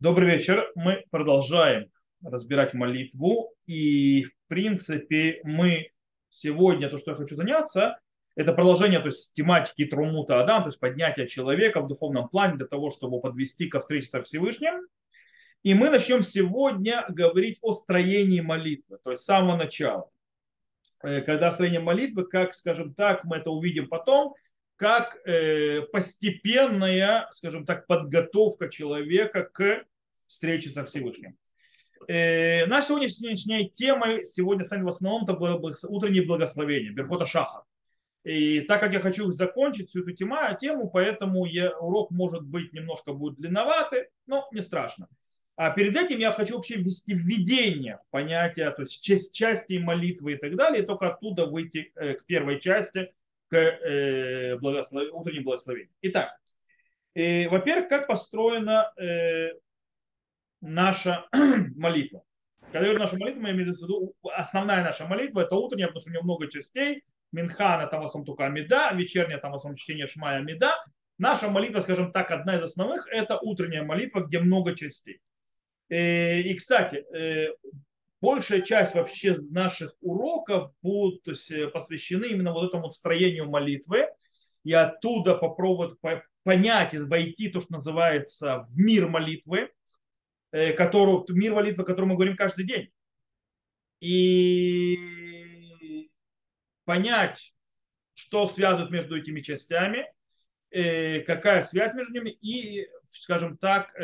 Добрый вечер. Мы продолжаем разбирать молитву. И, в принципе, мы сегодня, то, что я хочу заняться, это продолжение то есть, тематики Трумута Адам, то есть поднятие человека в духовном плане для того, чтобы подвести ко встрече со Всевышним. И мы начнем сегодня говорить о строении молитвы, то есть с самого начала. Э, когда строение молитвы, как, скажем так, мы это увидим потом, как э, постепенная, скажем так, подготовка человека к встрече со Всевышним. Э, наша сегодняшняя тема сегодня станет в основном это утреннее благословение, Беркота Шаха. И так как я хочу закончить всю эту тему поэтому я, урок может быть немножко будет длинноватый, но не страшно. А перед этим я хочу вообще ввести введение в понятие, то есть часть, части молитвы и так далее, и только оттуда выйти э, к первой части, к э, благослов... утреннему благословению. Итак, э, во-первых, как построена э, наша молитва. Когда я говорю наша молитва, я имею в виду основная наша молитва, это утренняя, потому что у нее много частей. Минхана там в основном только Амида, вечерняя там в основном чтение Шмая Амида. Наша молитва, скажем так, одна из основных, это утренняя молитва, где много частей. Э, и, кстати, э, большая часть вообще наших уроков будут то есть, э, посвящены именно вот этому строению молитвы и оттуда попробовать понять и войти то, что называется в мир молитвы, которую, в мир молитвы, о котором мы говорим каждый день. И понять, что связывает между этими частями, какая связь между ними и, скажем так,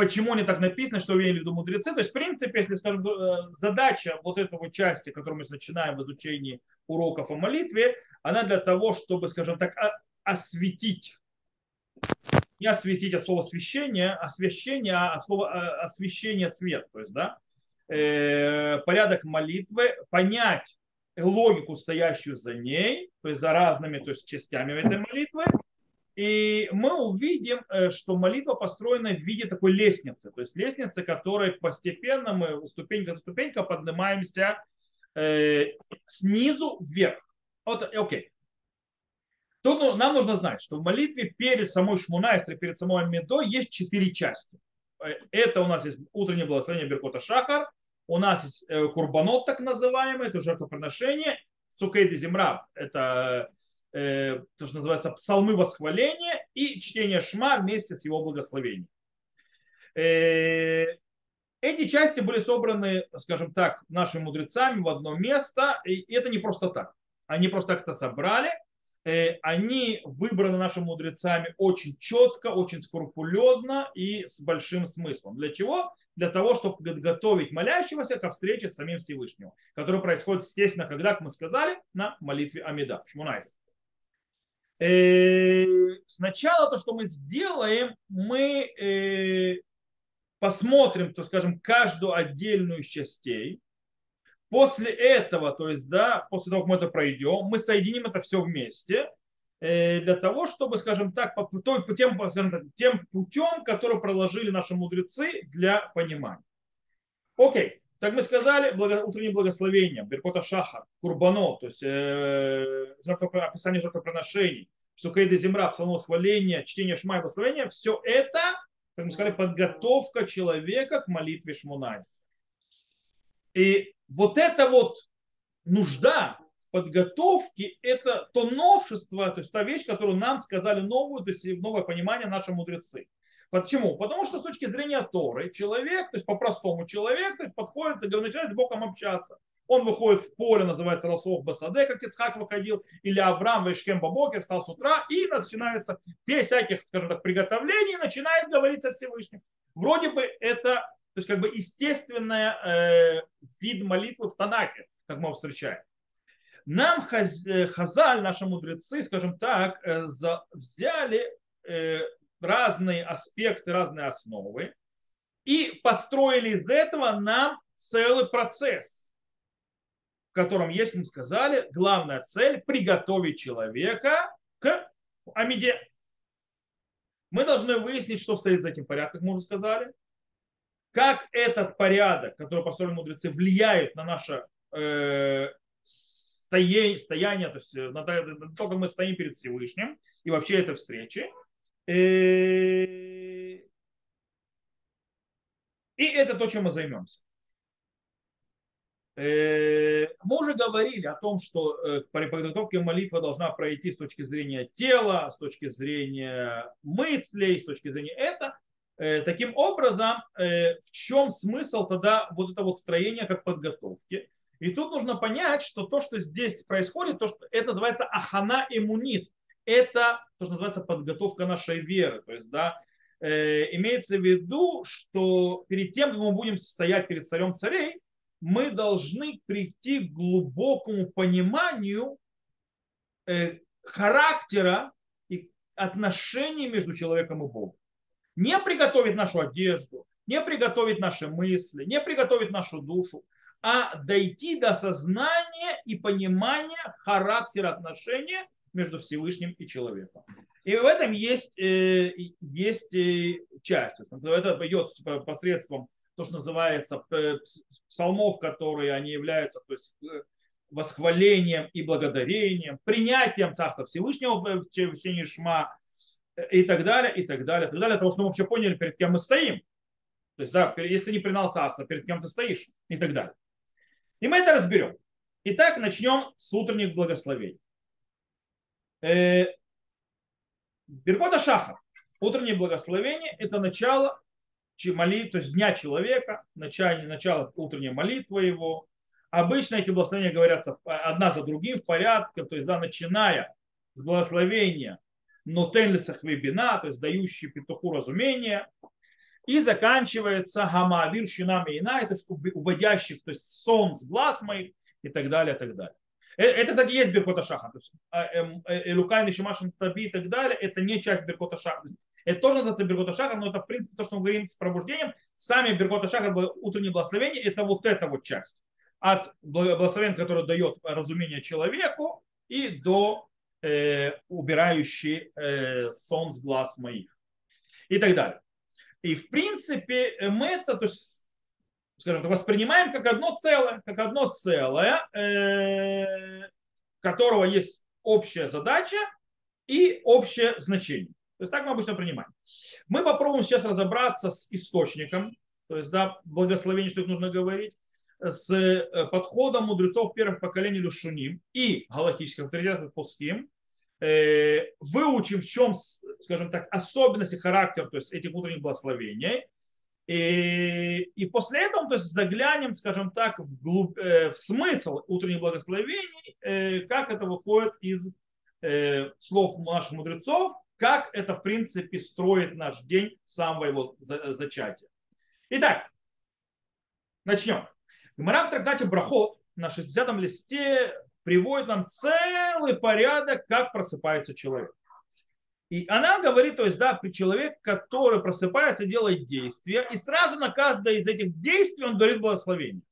почему они так написаны, что имели в мудрецы. То есть, в принципе, если скажем, э, задача вот этого части, которую мы начинаем в изучении уроков о молитве, она для того, чтобы, скажем так, осветить, не осветить от слова освещение, освещение, а от слова э, освещение свет, то есть, да, э, порядок молитвы, понять логику, стоящую за ней, то есть за разными то есть, частями этой молитвы, и мы увидим, э, что молитва построена в виде такой лестницы. То есть лестницы, которой постепенно мы ступенька за ступенькой поднимаемся э, снизу вверх. Вот, окей. Тут ну, нам нужно знать, что в молитве перед самой Шмунайсой, перед самой Амидой есть четыре части. Э, это у нас есть утреннее благословение Беркота Шахар, у нас есть э, курбанот так называемый, это жертвоприношение, Цукейди Земра, это э, то, что называется псалмы восхваления и чтение Шма вместе с его благословением. Э, эти части были собраны, скажем так, нашими мудрецами в одно место, и это не просто так. Они просто так это собрали, э, они выбраны нашими мудрецами очень четко, очень скрупулезно и с большим смыслом. Для чего? Для того, чтобы готовить молящегося ко встрече с самим Всевышним, которая происходит, естественно, когда, как мы сказали, на молитве Амида, в Шмунайсе. Э, сначала то, что мы сделаем, мы э, посмотрим, то скажем, каждую отдельную из частей. После этого, то есть, да, после того, как мы это пройдем, мы соединим это все вместе э, для того, чтобы, скажем так, по, по тем, скажем так, тем путем, который проложили наши мудрецы для понимания. Окей. Так мы сказали, благо, утреннее благословение, Беркота Шаха, Курбано, то есть э, жертвопри, описание жертвоприношений, Псукейда Земра, псалом восхваления, чтение Шма и благословения, все это, как мы сказали, подготовка человека к молитве Шмунайса. И вот эта вот нужда в подготовке, это то новшество, то есть та вещь, которую нам сказали новую, то есть новое понимание наши мудрецы. Почему? Потому что с точки зрения Торы человек, то есть по-простому человек, то есть подходит начинает с Богом общаться. Он выходит в поле, называется Расов Басаде, как Ицхак выходил, или Авраам Вайшкем Бабокер встал с утра, и начинается без всяких, скажем так, приготовлений, начинает говорить со Всевышним. Вроде бы это то есть как бы естественный э, вид молитвы в Танахе, как мы его встречаем. Нам хаз, э, Хазаль, наши мудрецы, скажем так, э, за, взяли э, разные аспекты, разные основы и построили из этого нам целый процесс, в котором, если мы сказали, главная цель – приготовить человека к Амиде. Мы должны выяснить, что стоит за этим порядком, мы уже сказали, как этот порядок, который построили мудрецы, влияет на наше э, стояние то есть на то, как мы стоим перед Всевышним, и вообще этой встречи. И это то, чем мы займемся. Мы уже говорили о том, что при подготовке молитвы должна пройти с точки зрения тела, с точки зрения мыслей, с точки зрения это. Таким образом, в чем смысл тогда вот это вот строение как подготовки? И тут нужно понять, что то, что здесь происходит, то, что это называется ахана иммунит. Это то, что называется подготовка нашей веры. То есть, да, э, имеется в виду, что перед тем, как мы будем стоять перед царем царей, мы должны прийти к глубокому пониманию э, характера и отношений между человеком и Богом. Не приготовить нашу одежду, не приготовить наши мысли, не приготовить нашу душу, а дойти до сознания и понимания характера отношения между Всевышним и человеком. И в этом есть, э, есть э, часть. Это идет посредством то, что называется э, псалмов, которые они являются то есть, восхвалением и благодарением, принятием Царства Всевышнего в течение Шма и так далее, и так далее, и так далее, потому что мы вообще поняли, перед кем мы стоим. То есть, да, если не принял царство, перед кем ты стоишь, и так далее. И мы это разберем. Итак, начнем с утренних благословений. Э, Беркота Шаха. Утреннее благословение – это начало молитвы, то есть дня человека, начало, начало утренней молитвы его. Обычно эти благословения говорятся одна за другим в порядке, то есть да, начиная с благословения Нотен Сахвебина, то есть дающий петуху разумение, и заканчивается Гамавир Шинами Ина, это уводящих, то есть сон с глаз моих и так далее, и так далее. Э, это, кстати, есть Беркота Шаха. То есть а, эм, э, Элукайн, Ишимашин, Таби и так далее, это не часть Беркота Шаха. Это тоже называется Беркота Шаха, но это, в принципе, то, что мы говорим с пробуждением. Сами Беркота Шаха, утреннее благословение, это вот эта вот часть. От благословения, которое дает разумение человеку, и до э, убирающий э, сон с глаз моих. И так далее. И в принципе мы это, то есть, скажем так, воспринимаем как одно целое, как одно целое, э, которого есть общая задача и общее значение. То есть так мы обычно принимаем. Мы попробуем сейчас разобраться с источником, то есть да, благословение, что их нужно говорить, с э, подходом мудрецов первых поколений Люшуним и галактических авторитетов Пуским, Э, выучим, в чем, скажем так, особенности, характер то есть этих утренних благословений. И, и после этого то есть, заглянем, скажем так, в, глубь, э, в смысл утренних благословений, э, как это выходит из слов наших мудрецов, как это, в принципе, строит наш день самого его зачатия. Итак, начнем. Гмара в трактате Брахот на 60 листе приводит нам целый порядок, как просыпается человек. И она говорит, то есть, да, человек, который просыпается, делает действия, и сразу на каждое из этих действий он говорит благословение.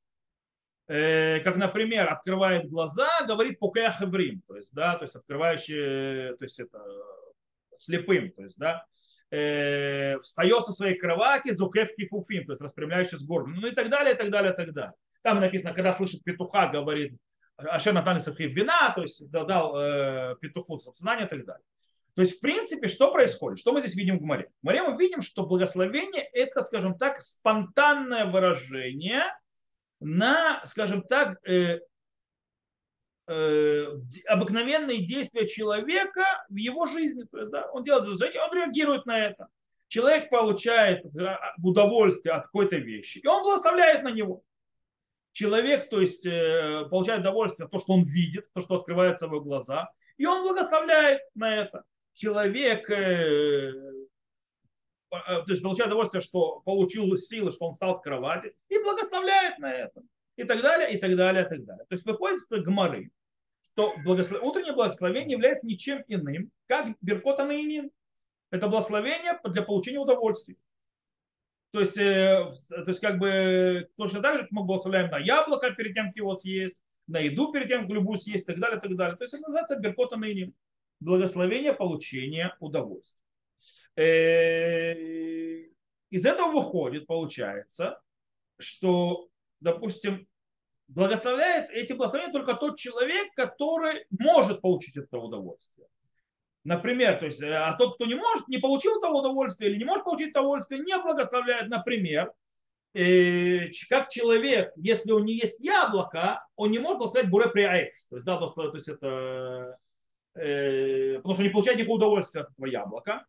Э, как, например, открывает глаза, говорит покая хеврим, то есть, да, то есть открывающий, то есть это слепым, то есть, да, э, встает со своей кровати, зукев кифуфим, то есть распрямляющий с горбом, ну и так далее, и так далее, и так далее. Там написано, когда слышит петуха, говорит Ашер Натан Сахив вина, то есть дал э, петуху сознание и так далее. То есть, в принципе, что происходит? Что мы здесь видим в Гмаре? В Гмаре мы видим, что благословение – это, скажем так, спонтанное выражение на, скажем так, э, э, обыкновенные действия человека в его жизни. То есть, да, он делает движение, он реагирует на это. Человек получает э, удовольствие от какой-то вещи, и он благословляет на него человек, то есть, э, получает удовольствие от того, что он видит, то, что открывается в его глаза, и он благословляет на это. Человек, э, э, то есть, получает удовольствие, что получил силы, что он встал в кровати, и благословляет на это. И так далее, и так далее, и так далее. То есть, выходит с гморы, что благослов... утреннее благословение является ничем иным, как Беркота Наинин. Это благословение для получения удовольствия. То есть, э, то есть как бы точно так же, как мы благословляем на яблоко перед тем, как его съесть, на еду перед тем, как любую съесть, и так далее, и так далее. То есть это называется беркота ныне. Благословение получения удовольствия. Э, из этого выходит, получается, что, допустим, благословляет эти благословения только тот человек, который может получить это удовольствие. Например, то есть, а тот, кто не может, не получил того удовольствия или не может получить того удовольствия, не благословляет, например, э, как человек, если он не есть яблоко, он не может благословлять буре приаэкс. То есть, да, то есть это, потому что не получает никакого удовольствия от этого яблока.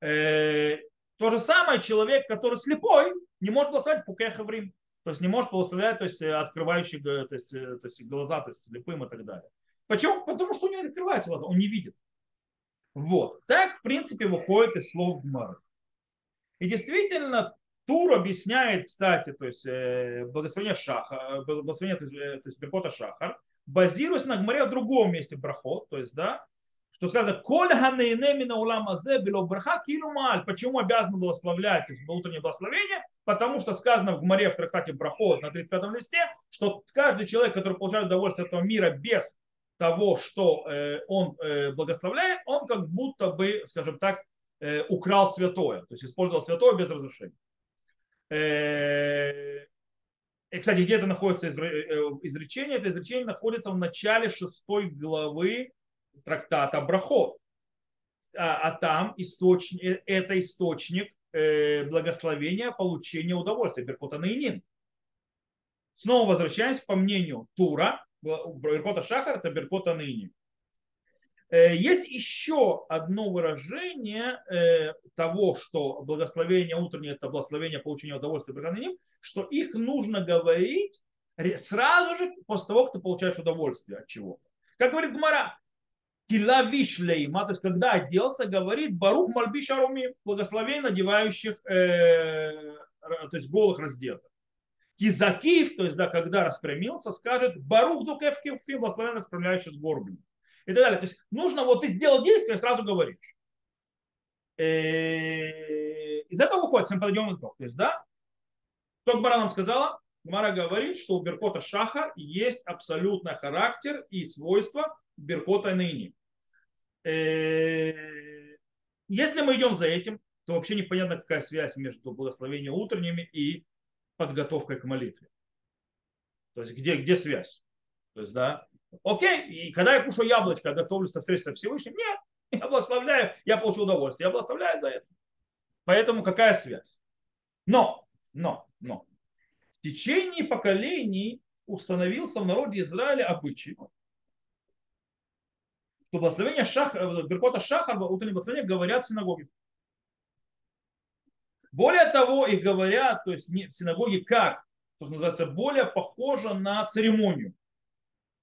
Э, то же самое человек, который слепой, не может благословлять пукехаврим. То есть не может благословлять, то есть открывающий то есть, то есть глаза, то есть слепым и так далее. Почему? Потому что у него открываются глаза, он не видит. Вот. Так, в принципе, выходит из слов Гмары. И действительно, Тур объясняет, кстати, то есть э, благословение Шаха, благословение, то есть, э, то есть Беркота Шахар, базируясь на Гмаре в другом месте Брахот, то есть, да, что сказано, коль ганейнемина улам азе било браха килумаль. Почему обязан благословлять, то есть утреннее благословение? Потому что сказано в Гмаре в трактате Брахот на 35 листе, что каждый человек, который получает удовольствие от этого мира без того, что э, он э, благословляет, он как будто бы, скажем так, э, украл святое, то есть использовал святое без разрешения. И, кстати, где это находится изречение? Это изречение находится в начале шестой главы трактата Брахот. А, а там источник, это источник благословения, получения удовольствия. Беркота Наинин. Снова возвращаемся по мнению Тура, Беркота Шахар, это Беркота ныне. Э, есть еще одно выражение э, того, что благословение утреннее – это благословение получения удовольствия Беркота что их нужно говорить сразу же после того, как ты получаешь удовольствие от чего-то. Как говорит Гмара, Кила вишлейма, то есть когда оделся, говорит Барух Мальбиш Аруми, благословение надевающих, э, то есть голых раздетых. Кизакив, то есть, да, когда распрямился, скажет Барух Зукев Килфим, благословенно распрямляющий с горбами. И так далее. То есть нужно, вот ты сделал действие, сразу говоришь. Э, из этого выходит симподиум итог. То есть, да, что Гмара нам сказала? Гмара говорит, что у Беркота Шаха есть абсолютный характер и свойства Беркота ныне. Э, если мы идем за этим, то вообще непонятно, какая связь между благословением утренними и подготовкой к молитве. То есть где, где связь? То есть, да, окей, и когда я кушаю яблочко, готовлюсь на встречу со Всевышним, нет, я благословляю, я получу удовольствие, я благословляю за это. Поэтому какая связь? Но, но, но, в течение поколений установился в народе Израиля обычай, что благословение Шахар, Беркота Шахар, утреннее благословение говорят в синагоге. Более того, их говорят, то есть в синагоге как, что называется, более похоже на церемонию.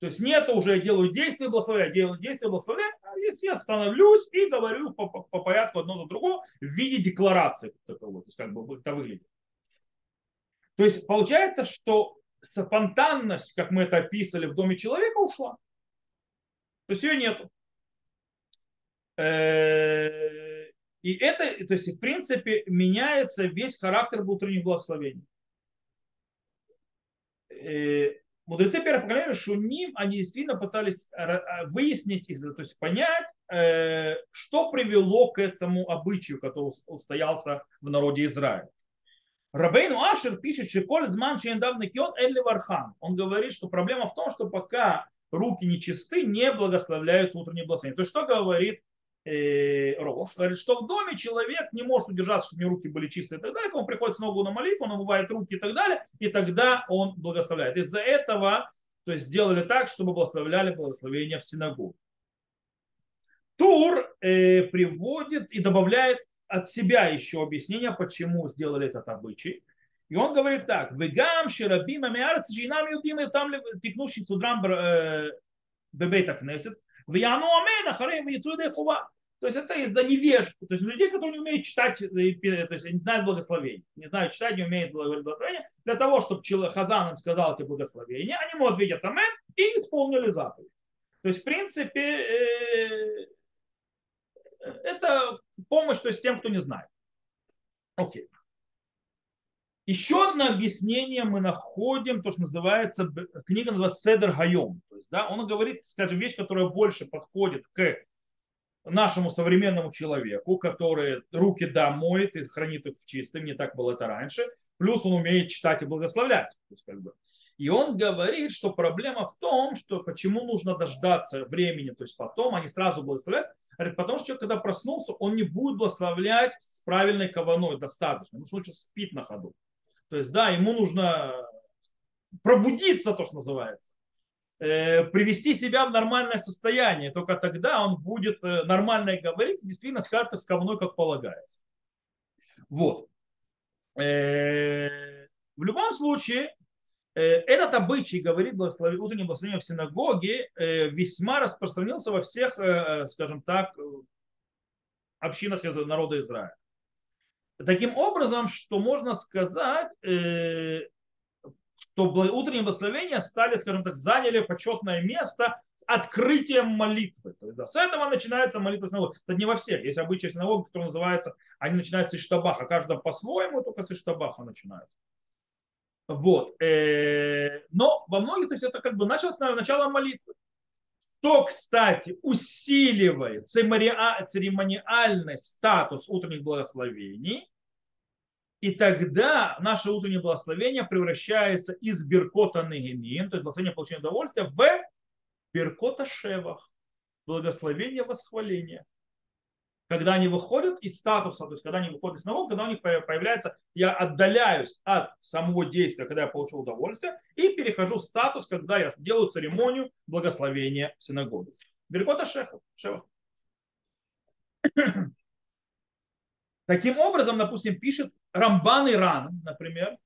То есть нет уже я делаю действия благословляю, делаю действия благословляю, а если я становлюсь и говорю по, по, по порядку одно за другое в виде декларации таковой, то есть как бы это выглядит. То есть получается, что спонтанность, как мы это описали в доме человека, ушла. То есть ее нету. Э, и это, то есть, в принципе, меняется весь характер утренних благословений. Э, мудрецы первого поколения Шуним, они действительно пытались выяснить, то есть понять, э, что привело к этому обычаю, который устоялся в народе Израиля. Рабейну Ашер пишет, что коль зман недавно кион элли вархан. Он говорит, что проблема в том, что пока руки нечисты, не благословляют утреннее благословение. То есть что говорит э, Рош, говорит, что в доме человек не может удержаться, чтобы у него руки были чистые и так далее, он приходит снова на молитву, он омывает руки и так далее, и тогда он благословляет. Из-за этого то есть сделали так, чтобы благословляли благословение в синагогу. Тур э, приводит и добавляет от себя еще объяснение, почему сделали этот обычай. И он говорит так. Вегам шерабим амиарц жинам юдим там текнущий цудрам э, бебейта кнесет. В Яну Амен, Ахарем, Яцуида Хува. То есть это из-за невежды, то есть людей, которые не умеют читать, то есть не знают благословения, не знают читать, не умеют благословения, для того, чтобы Хазан им сказал эти благословения, они ему ответят Амен и исполнили заповедь. То есть, в принципе, э, это помощь то есть, тем, кто не знает. Окей. Еще одно объяснение мы находим, то, что называется, книга называется Седер Хайом. То есть, да, он говорит, скажем, вещь, которая больше подходит к нашему современному человеку, который руки да моет и хранит их в чистом, не так было это раньше, плюс он умеет читать и благословлять. То есть, как бы, И он говорит, что проблема в том, что почему нужно дождаться времени, то есть потом, не сразу благословлять. Говорит, потому что человек, когда проснулся, он не будет благословлять с правильной кованой достаточно, потому что он сейчас спит на ходу. То есть, да, ему нужно пробудиться, то, что называется, привести себя в нормальное состояние. Только тогда он будет э, нормально говорить, действительно скажет с кованой, как полагается. Вот. Э, в любом случае, Э, этот обычай, говорит благослови, утреннее благословение в синагоге, э, весьма распространился во всех, э, скажем так, общинах народа Израиля. Таким образом, что можно сказать, что утренние благословения стали, скажем так, заняли почетное место открытием молитвы. То есть, да, с этого начинается молитва синагоги. Это не во всех. Есть обычаи синагоги, которые называются, они начинаются из штабаха. Каждый по-своему, только с штабаха начинают. Вот. Э, но во многих, то есть это как бы началось начало молитвы. Что, кстати, усиливает церемониальный статус утренних благословений. И тогда наше утреннее благословение превращается из Беркота Негенин, то есть благословение получения удовольствия, в Беркота Шевах, благословение восхваления когда они выходят из статуса, то есть когда они выходят из налога, когда у них появляется, я отдаляюсь от самого действия, когда я получил удовольствие, и перехожу в статус, когда я делаю церемонию благословения в синагоге. Беркота шеха. Таким образом, допустим, пишет Рамбан Иран, например,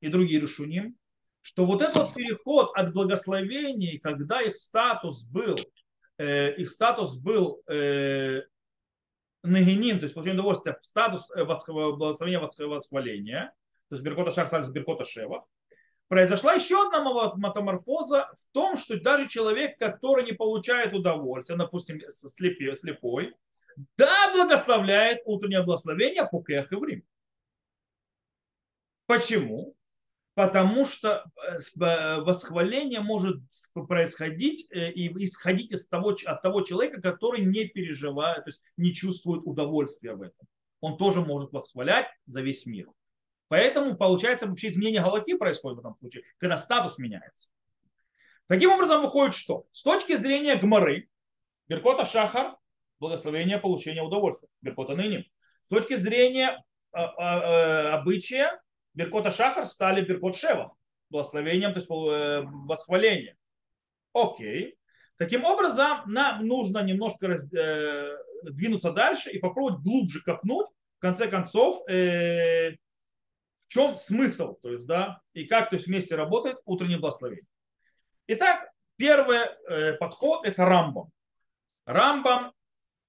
и другие решуним, что вот этот переход от благословений, когда их статус был, э, их статус был э, нагинин, то есть получение удовольствия в статус э, благословения восхваления, то есть Беркота Шах стали Беркота Шевах, произошла еще одна метаморфоза в том, что даже человек, который не получает удовольствия, допустим, слепой, да, благословляет утреннее благословение по Кех Почему? потому что э, э, восхваление может происходить э, и исходить из того, от того человека, который не переживает, то есть не чувствует удовольствия в этом. Он тоже может восхвалять за весь мир. Поэтому, получается, вообще изменение галаки происходит в этом случае, когда статус меняется. Таким образом, выходит что? С точки зрения Гмары, Беркота Шахар, благословение получения удовольствия. Беркота Ныним. С точки зрения обычая, Беркота Шахар стали Беркот Шева, благословением, то есть э, восхвалением. Окей. Таким образом, нам нужно немножко раз, э, двинуться дальше и попробовать глубже копнуть, в конце концов, э, в чем смысл, то есть, да, и как то есть, вместе работает утреннее благословение. Итак, первый э, подход это Рамбам. Рамбам,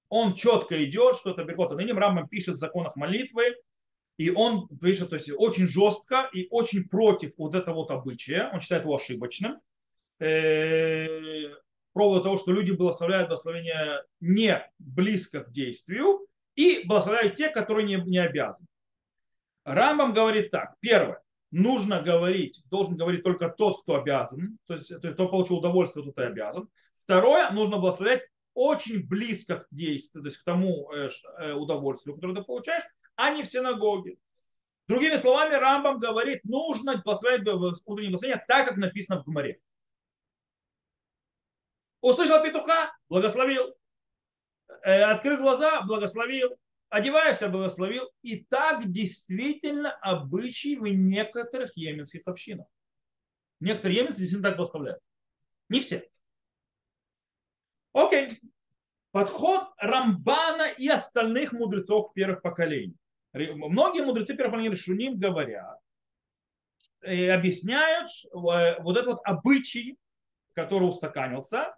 он четко идет, что это Беркота. Ныне Рамбам пишет в законах молитвы, и он пишет, то есть очень жестко и очень против вот этого вот обычая. Он считает его ошибочным. Э, Про того, что люди благословляют благословение не близко к действию и благословляют те, которые не, не обязаны. Рамбам говорит так. Первое. Нужно говорить, должен говорить только тот, кто обязан, то есть, то есть кто получил удовольствие, тот и обязан. Второе, нужно благословлять очень близко к действию, то есть к тому э, э, удовольствию, которое ты получаешь, а не в синагоге. Другими словами, Рамбам говорит, нужно благословлять утреннее благословение так, как написано в Гумаре. Услышал петуха, благословил. Э, открыл глаза, благословил. Одеваешься, благословил. И так действительно обычай в некоторых йеменских общинах. Некоторые йеменцы действительно так благословляют. Не все. Окей. Подход Рамбана и остальных мудрецов первых поколений. Многие мудрецы первых Шуним говорят и объясняют э, вот этот вот обычай, который устаканился,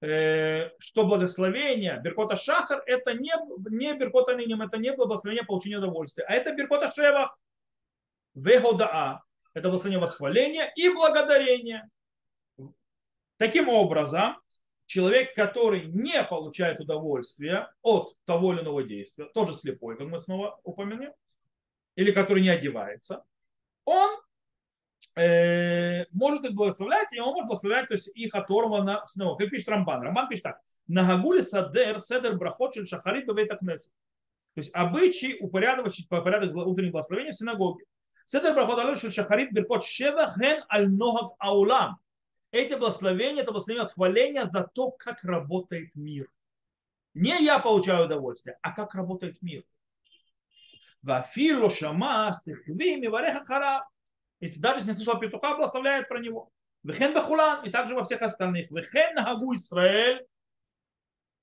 э, что благословение Беркота Шахар это не, не Беркота Ниним, это не благословение получения удовольствия, а это Беркота Шевах, Вегодаа, это благословение восхваления и благодарения. Таким образом, человек, который не получает удовольствие от того или иного действия, тоже слепой, как мы снова упомянем, или который не одевается, он э, может их благословлять, и он может благословлять то есть, их оторвано в синагогу. Как пишет Рамбан. Рамбан пишет так. Нагагули садер седер брахот шахарит бавейта кнесет. То есть обычай упорядочить по порядок утренних благословений в синагоге. Седер брахот шахарит биркот шева хен аль ногак аулам. Эти благословения, это благословение восхваления за то, как работает мир. Не я получаю удовольствие, а как работает мир. Вафило шама сихвими вареха хара. Если даже не слышал петуха, благословляет про него. Вехен бахулан, и также во всех остальных. Вехен нагагу Исраэль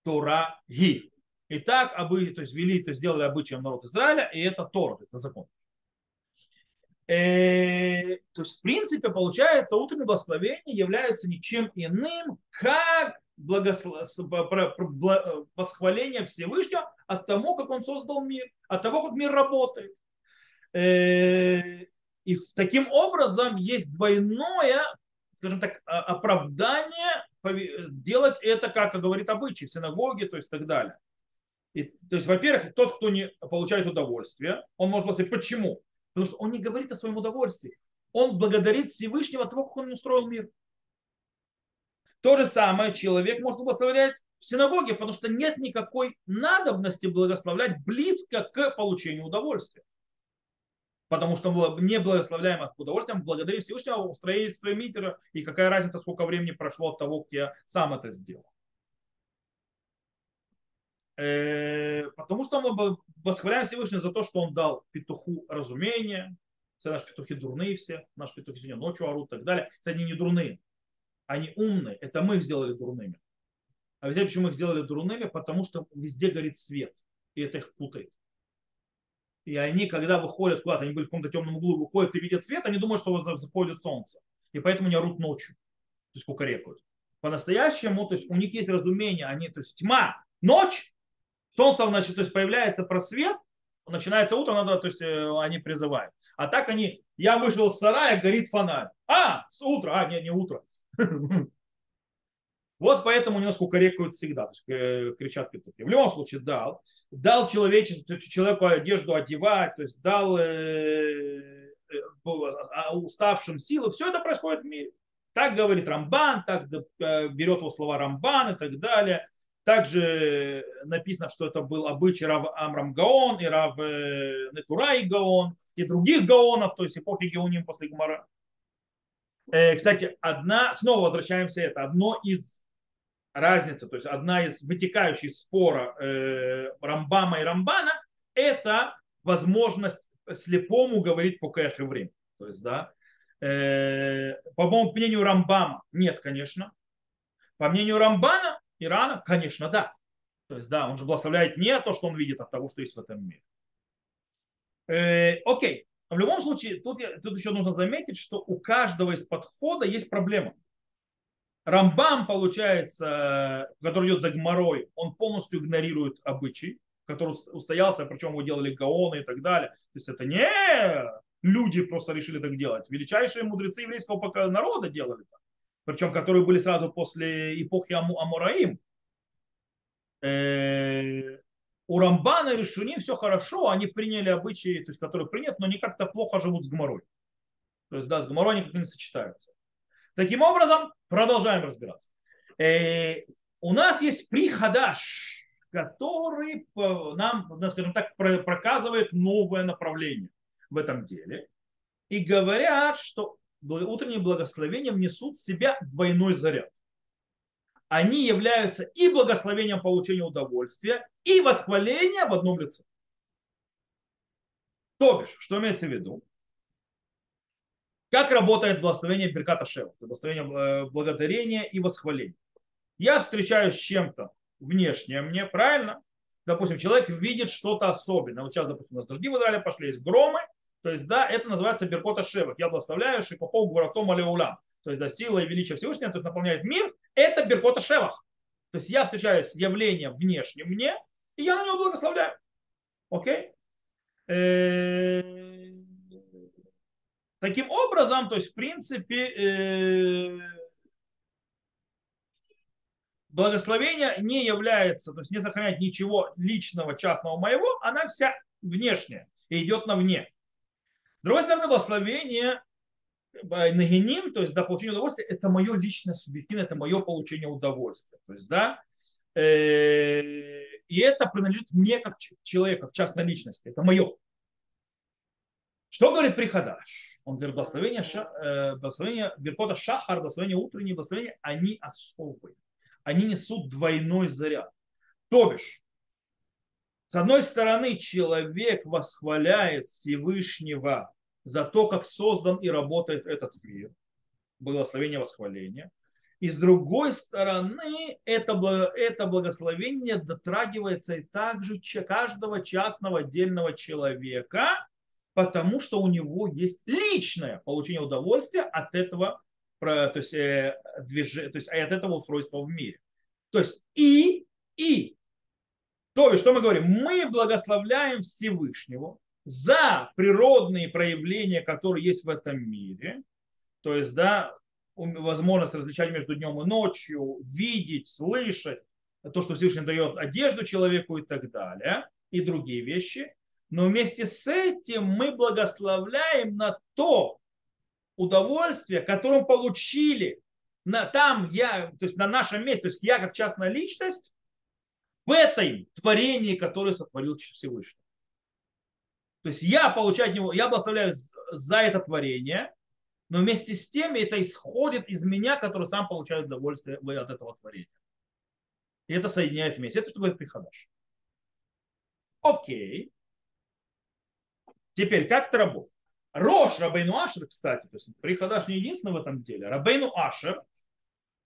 Тора ги. И так обы, то есть вели, то есть сделали обычаем народ Израиля, и это Тора, это закон. Э, то есть, в принципе, получается, утреннее благословение является ничем иным, как восхваление Всевышнего от того, как он создал мир, от того, как мир работает. Э, и таким образом есть двойное, скажем так, оправдание делать это, как говорит обычай, в синагоге, то есть так далее. И, то есть, во-первых, тот, кто не получает удовольствие, он может сказать, почему? Потому что он не говорит о своем удовольствии. Он благодарит Всевышнего того, как он устроил мир. То же самое человек может благословлять в синагоге, потому что нет никакой надобности благословлять близко к получению удовольствия. Потому что мы не благословляем от удовольствия, мы благодарим Всевышнего о строительстве мира, и какая разница, сколько времени прошло от того, как я сам это сделал. Э, потому что мы восхваляем Всевышнего за то, что он дал петуху разумение. Все наши петухи дурные все, наши петухи сегодня ночью орут и так далее. Кстати, они не дурные, они умные. Это мы их сделали дурными. А везде почему мы их сделали дурными? Потому что везде горит свет, и это их путает. И они, когда выходят куда-то, они были в каком-то темном углу, выходят и видят свет, они думают, что заходит солнце. И поэтому не орут ночью, то есть кукарекают. По-настоящему, то есть у них есть разумение, они, то есть тьма, ночь, Солнце, значит, то есть появляется просвет, начинается утро, надо, то есть э, они призывают. А так они, я вышел с сарая, горит фонарь. А, с утра, а, не, не утро. Вот поэтому немножко укорекают всегда, то есть э, кричат петухи. В любом случае дал. Дал человечеству, человеку одежду одевать, то есть дал э, а, уставшим силы. Все это происходит в мире. Так говорит Рамбан, так берет его слова Рамбан и так далее. Также написано, что это был обычай Рав Амрам Гаон и Рав э, Нетурай Гаон и других Гаонов, то есть эпохи Геоним после Гмара. Э, кстати, одна, снова возвращаемся это, одно из разницы, то есть одна из вытекающих спора э, Рамбама и Рамбана, это возможность слепому говорить по время. То есть, да, по моему мнению Рамбама, нет, конечно. По мнению Рамбана, Ирана? Конечно, да. То есть, да, он же благословляет не то, что он видит, а того, что есть в этом мире. Э, окей. В любом случае, тут, тут еще нужно заметить, что у каждого из подхода есть проблема. Рамбам, получается, который идет за гморой, он полностью игнорирует обычаи, который устоялся, причем его делали гаоны и так далее. То есть это не люди просто решили так делать. Величайшие мудрецы еврейского народа делали так причем которые были сразу после эпохи Амураим. Э, у Рамбана и Решуним все хорошо, они приняли обычаи, то есть, которые приняты, но они как-то плохо живут с Гоморой. То есть, да, с Гоморой никак не сочетаются. Таким образом, продолжаем разбираться. Э, у нас есть приходаш, который нам, скажем так, проказывает новое направление в этом деле. И говорят, что утренние благословения внесут в себя двойной заряд. Они являются и благословением получения удовольствия, и восхвалением в одном лице. То бишь, что имеется в виду? Как работает благословение Берката Шева, благословение э, благодарения и восхваления. Я встречаюсь с чем-то внешнее мне, правильно? Допустим, человек видит что-то особенное. Вот сейчас, допустим, у нас дожди в Израиле пошли, есть громы, то есть, да, это называется Беркота Шевах. Я благословляю Шикохов Гуратом Алеулам. То есть, да, сила и величие Всевышнего, то есть наполняет мир. Это Беркота Шевах. То есть, я встречаюсь с явлением внешним мне, и я на него благословляю. Окей? Э, таким образом, то есть, в принципе, э, благословение не является, то есть не сохраняет ничего личного, частного моего, она вся внешняя и идет на вне другой стороны, благословение нагиним, то есть да, получение удовольствия, это мое личное субъективное, это мое получение удовольствия. То есть, да, э, и это принадлежит мне как человеку, как частной личности. Это мое. Что говорит Прихадаш? Он говорит, благословение, ша, э, благословение Беркота Шахар, благословение утреннее, благословение, они особые. Они несут двойной заряд. То бишь, с одной стороны, человек восхваляет Всевышнего за то, как создан и работает этот мир. Благословение восхваления. И с другой стороны, это, это благословение дотрагивается и также каждого частного отдельного человека, потому что у него есть личное получение удовольствия от этого, то есть, э, движения, то есть от этого устройства в мире. То есть и, и. То есть, что мы говорим? Мы благословляем Всевышнего за природные проявления, которые есть в этом мире. То есть, да, возможность различать между днем и ночью, видеть, слышать, то, что Всевышний дает одежду человеку и так далее, и другие вещи. Но вместе с этим мы благословляем на то удовольствие, которое получили на, там я, то есть на нашем месте, то есть я как частная личность в этой творении, которое сотворил Всевышний. То есть я получаю от него, я благословляю за это творение, но вместе с тем это исходит из меня, который сам получает удовольствие от этого творения. И это соединяет вместе. Это что говорит Прихадаш. Окей. Теперь, как это работает? Рош Рабейну Ашер, кстати, то есть Прихадаш не единственный в этом деле. Рабейну Ашер,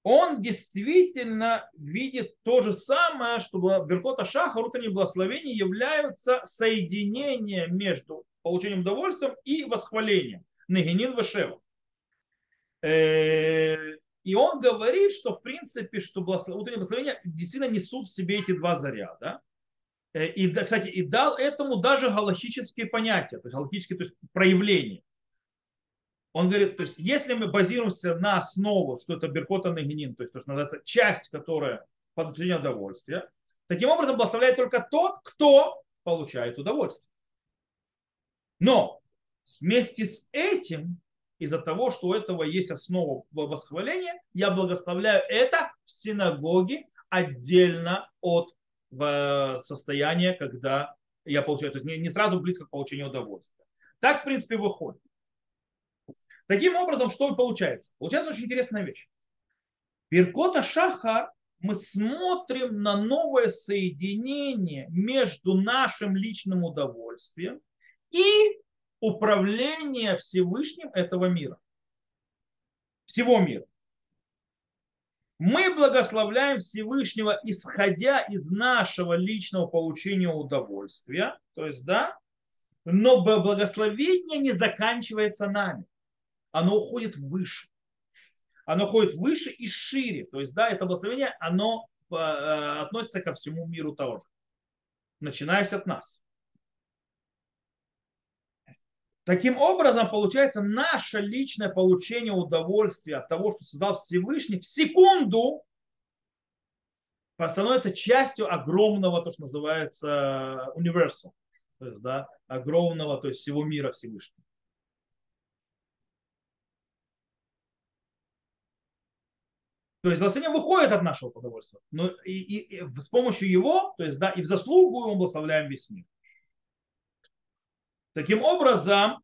он действительно видит то же самое, что Беркота Шаха, утренние благословения являются соединением между получением удовольствия и восхвалением. Нагинин Вашева. Э, и он говорит, что в принципе, что утренние благословения действительно несут в себе эти два заряда. Э, и, кстати, и дал этому даже галактические понятия, то есть галактические то есть проявления. Он говорит, то есть если мы базируемся на основу, что это Беркота Нагинин, то есть то, что называется часть, которая получение удовольствия, таким образом благословляет только тот, кто получает удовольствие. Но вместе с этим из-за того, что у этого есть основа восхваления, я благословляю это в синагоге отдельно от состояния, когда я получаю, то есть не сразу близко к получению удовольствия. Так, в принципе, выходит. Таким образом, что получается? Получается очень интересная вещь. Беркота Шаха мы смотрим на новое соединение между нашим личным удовольствием и управление Всевышним этого мира. Всего мира. Мы благословляем Всевышнего, исходя из нашего личного получения удовольствия. То есть, да, но благословение не заканчивается нами. Оно уходит выше. Оно уходит выше и шире. То есть, да, это благословение, оно э, относится ко всему миру тоже. Начиная от нас. Таким образом, получается, наше личное получение удовольствия от того, что создал Всевышний, в секунду становится частью огромного, то, что называется universal, то есть, да, огромного, то есть всего мира Всевышнего. То есть благословение выходит от нашего удовольствия. Но и, и, и с помощью его, то есть да, и в заслугу мы благословляем весь мир. Таким образом,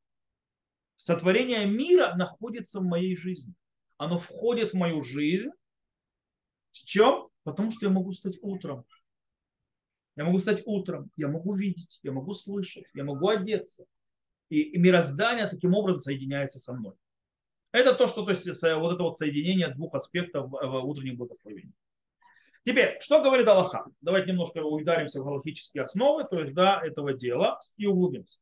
сотворение мира находится в моей жизни. Оно входит в мою жизнь. С чем? Потому что я могу стать утром. Я могу стать утром, я могу видеть, я могу слышать, я могу одеться. И мироздание таким образом соединяется со мной. Это то, что то есть, вот это вот соединение двух аспектов в утреннем благословении. Теперь, что говорит Аллаха? Давайте немножко ударимся в галактические основы, то есть, да, этого дела и углубимся.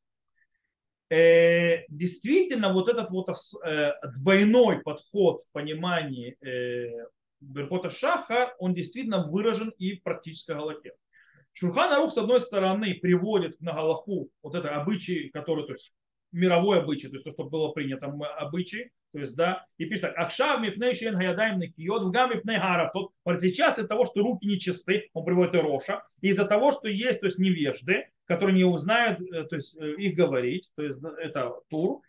Э, действительно вот этот вот э, двойной подход в понимании э, Беркота Шаха, он действительно выражен и в практической галахе. Шурхан Арух, с одной стороны, приводит на Галаху вот это обычай, который, то есть мировой обычай, то есть то, что было принято, обычай, то есть, да, и пишет так, Ахшав мипней шен гаядаем накиот, вгам. Тут сейчас из-за того, что руки нечисты, он приводит и Роша, и из-за того, что есть, то есть невежды, которые не узнают, э, то есть э, их говорить, то есть это тур,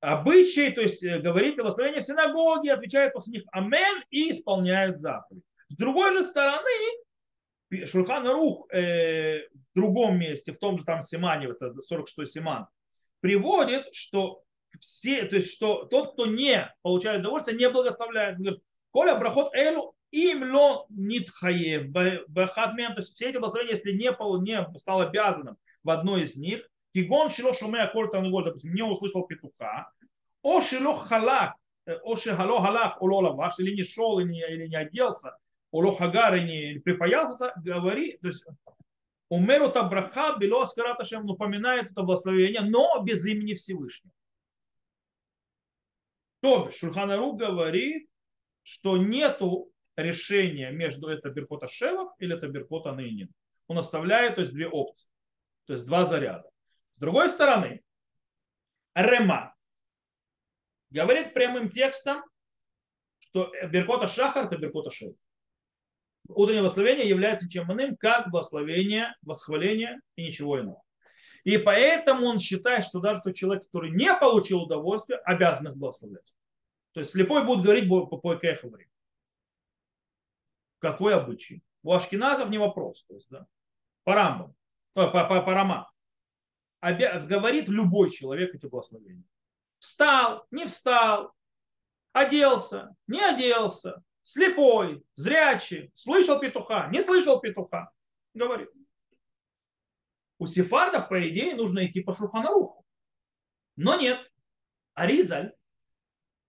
обычай, то есть э, говорить благословение в синагоге, отвечают после них амен и исполняют заповедь. С другой же стороны, Шульхан Рух э, в другом месте, в том же там Симане, это 46-й Симан, приводит, что все, то есть, что тот, кто не получает удовольствие, не благословляет. Говорит, Коля брахот элю им ло нитхаев бахадмен, то есть все эти благословения, если не, не стал обязанным в одной из них, кигон шило шумея коль тануголь, допустим, не услышал петуха, о шило халак, о шихало халах уло лаваш, или не шел, или не, или не оделся, уло хагар, и не припаялся, говори, то есть умеру табраха бело аскараташем, напоминает это благословение, но без имени Всевышнего. То бишь, Шульханару говорит, что нету решения между это Беркота Шевах или это Беркота Нейнин. Он оставляет то есть, две опции, то есть два заряда. С другой стороны, Рема говорит прямым текстом, что Беркота Шахар это Беркота Шевах. Утреннее благословение является чем иным, как благословение, восхваление и ничего иного. И поэтому он считает, что даже тот человек, который не получил удовольствие, обязан их благословлять. То есть слепой будет говорить по Пойкехаври. Какой обычай? У ашкеназов не вопрос. То есть, да? По рамбам, по, по, по, по ромам. Говорит любой человек эти благословения. Встал, не встал, оделся, не оделся, слепой, зрячий, слышал петуха, не слышал петуха. Говорит. У сефардов, по идее, нужно идти по Шуханаруху. Но нет. Аризаль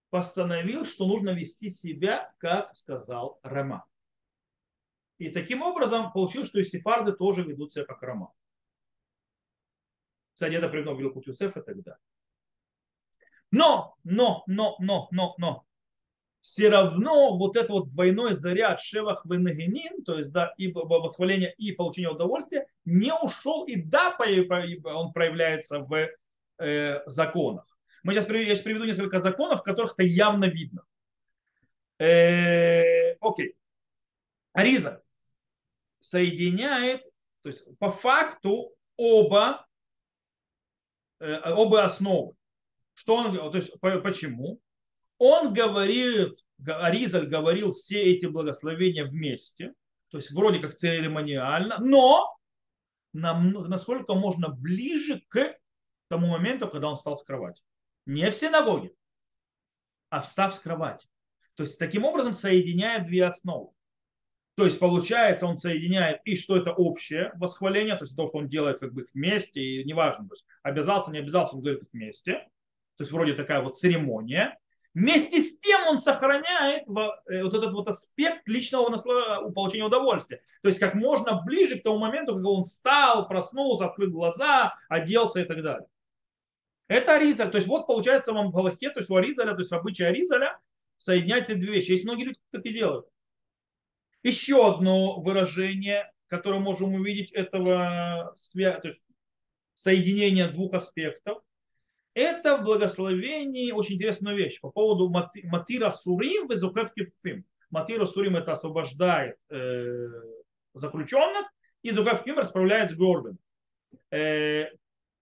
постановил, что нужно вести себя, как сказал Рома. И таким образом получилось, что и сефарды тоже ведут себя как Рома. Кстати, это приведено в Вилкут Юсеф и так далее. Но, но, но, но, но, но, все равно вот этот вот двойной заряд шевах венегенин, то есть да, и восхваление, и получение удовольствия, не ушел, и да, он проявляется в э, законах. Мы сейчас, я сейчас приведу несколько законов, в которых это явно видно. Э, окей. Ариза соединяет, то есть по факту оба, э, оба основы. Что он, то есть почему? Он говорит, Аризаль говорил все эти благословения вместе, то есть вроде как церемониально, но насколько можно ближе к тому моменту, когда он стал с кровати. Не в синагоге, а встав с кровати. То есть таким образом соединяет две основы. То есть получается, он соединяет и что это общее восхваление, то есть то, что он делает как бы их вместе, и неважно, то есть обязался, не обязался, он говорит их вместе. То есть вроде такая вот церемония. Вместе с тем он сохраняет э, вот этот вот аспект личного получения удовольствия. То есть как можно ближе к тому моменту, когда он встал, проснулся, открыл глаза, оделся и так далее. Это Аризаль. То есть вот получается вам в Галахе, то есть у Аризаля, то есть в обычае Аризаля соединять эти две вещи. Есть многие люди, так и делают. Еще одно выражение, которое можем увидеть этого то есть соединения двух аспектов, это в благословении очень интересная вещь по поводу матира сурим в кефим. Матира сурим это освобождает э, заключенных, и зукефким расправляет с горбин. Э,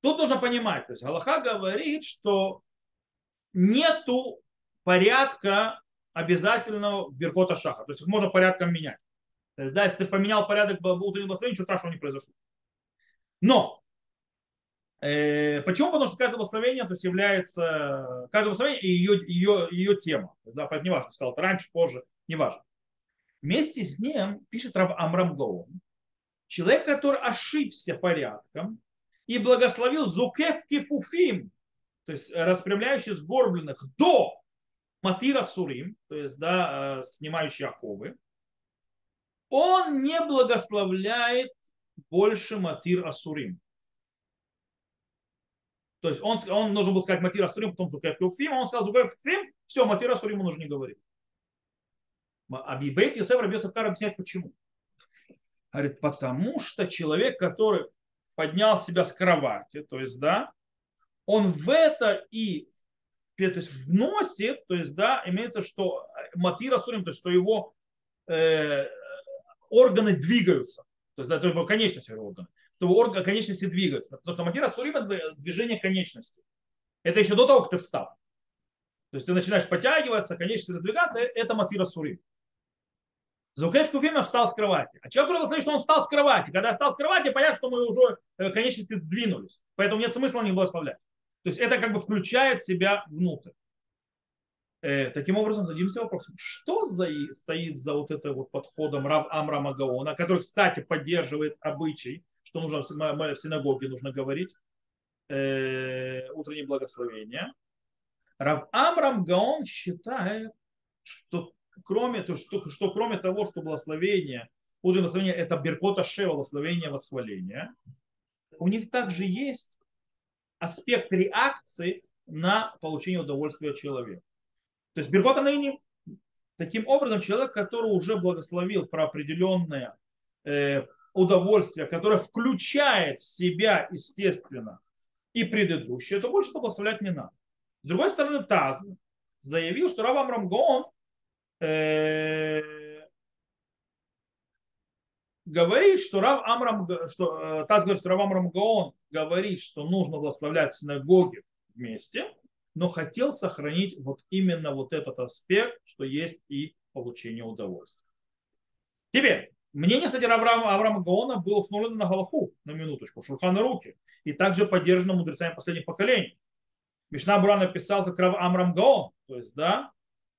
Тут нужно понимать, то есть Галаха говорит, что нету порядка обязательного Беркота Шаха. То есть их можно порядком менять. То есть, да, если ты поменял порядок утреннего благословения, ничего страшного не произошло. Но почему? Потому что каждое благословение то есть, является, каждое благословение и ее, ее, ее тема. Да, поэтому не важно, сказал это раньше, позже, не важно. Вместе с ним пишет Рав Амрам Гаон, человек, который ошибся порядком, и благословил Зукев Кефуфим, то есть распрямляющий сгорбленных до Матира Сурим, то есть да, э, снимающий оковы, он не благословляет больше Матир Асурим. То есть он, он должен был сказать Матир Асурим, потом Зукев Кефуфим, а он сказал Зукев Кефуфим, все, Матир Асурим он уже не говорит. Абибейт Йосеф Рабиосавкар объясняет почему. Говорит, потому что человек, который поднял себя с кровати, то есть, да, он в это и то есть вносит, то есть, да, имеется, что матира сурим, то есть, что его э, органы двигаются, то есть, да, то есть конечности органы, что его органы, конечности двигаются, потому что матира сурим это движение конечности. Это еще до того, как ты встал. То есть ты начинаешь подтягиваться, конечности раздвигаться, это матира сурим. Зукев Куфима встал с кровати. А человек говорит, что он встал с кровати. Когда встал с кровати, понятно, что мы уже э, конечности сдвинулись. Поэтому нет смысла не благословлять. То есть это как бы включает себя внутрь. Э, таким образом, зададимся вопросом, что за, стоит за вот этим вот подходом Рав Амрама Гаона, который, кстати, поддерживает обычай, что нужно в синагоге нужно говорить, э, утреннее благословение. Рав Амрам Гаон считает, что кроме, то, что, что кроме того, что благословение, утреннее благословение это Беркота Шева, благословение восхваления, у них также есть аспект реакции на получение удовольствия человека. То есть Беркота ныне таким образом человек, который уже благословил про определенное э, удовольствие, которое включает в себя, естественно, и предыдущее, то больше благословлять не надо. С другой стороны, Таз заявил, что Рав Амрамгон э, говорит, что Рав Амрам, что э, Таз говорит, что Рав Амрам Гаон говорит, что нужно благословлять синагоги вместе, но хотел сохранить вот именно вот этот аспект, что есть и получение удовольствия. Теперь, мнение, кстати, Авраама, Авраама Гаона было установлено на Галаху, на минуточку, в Шурхана Рухе, и также поддержано мудрецами последних поколений. Мишна Бура написал, как Рав Амрам Гаон, то есть, да,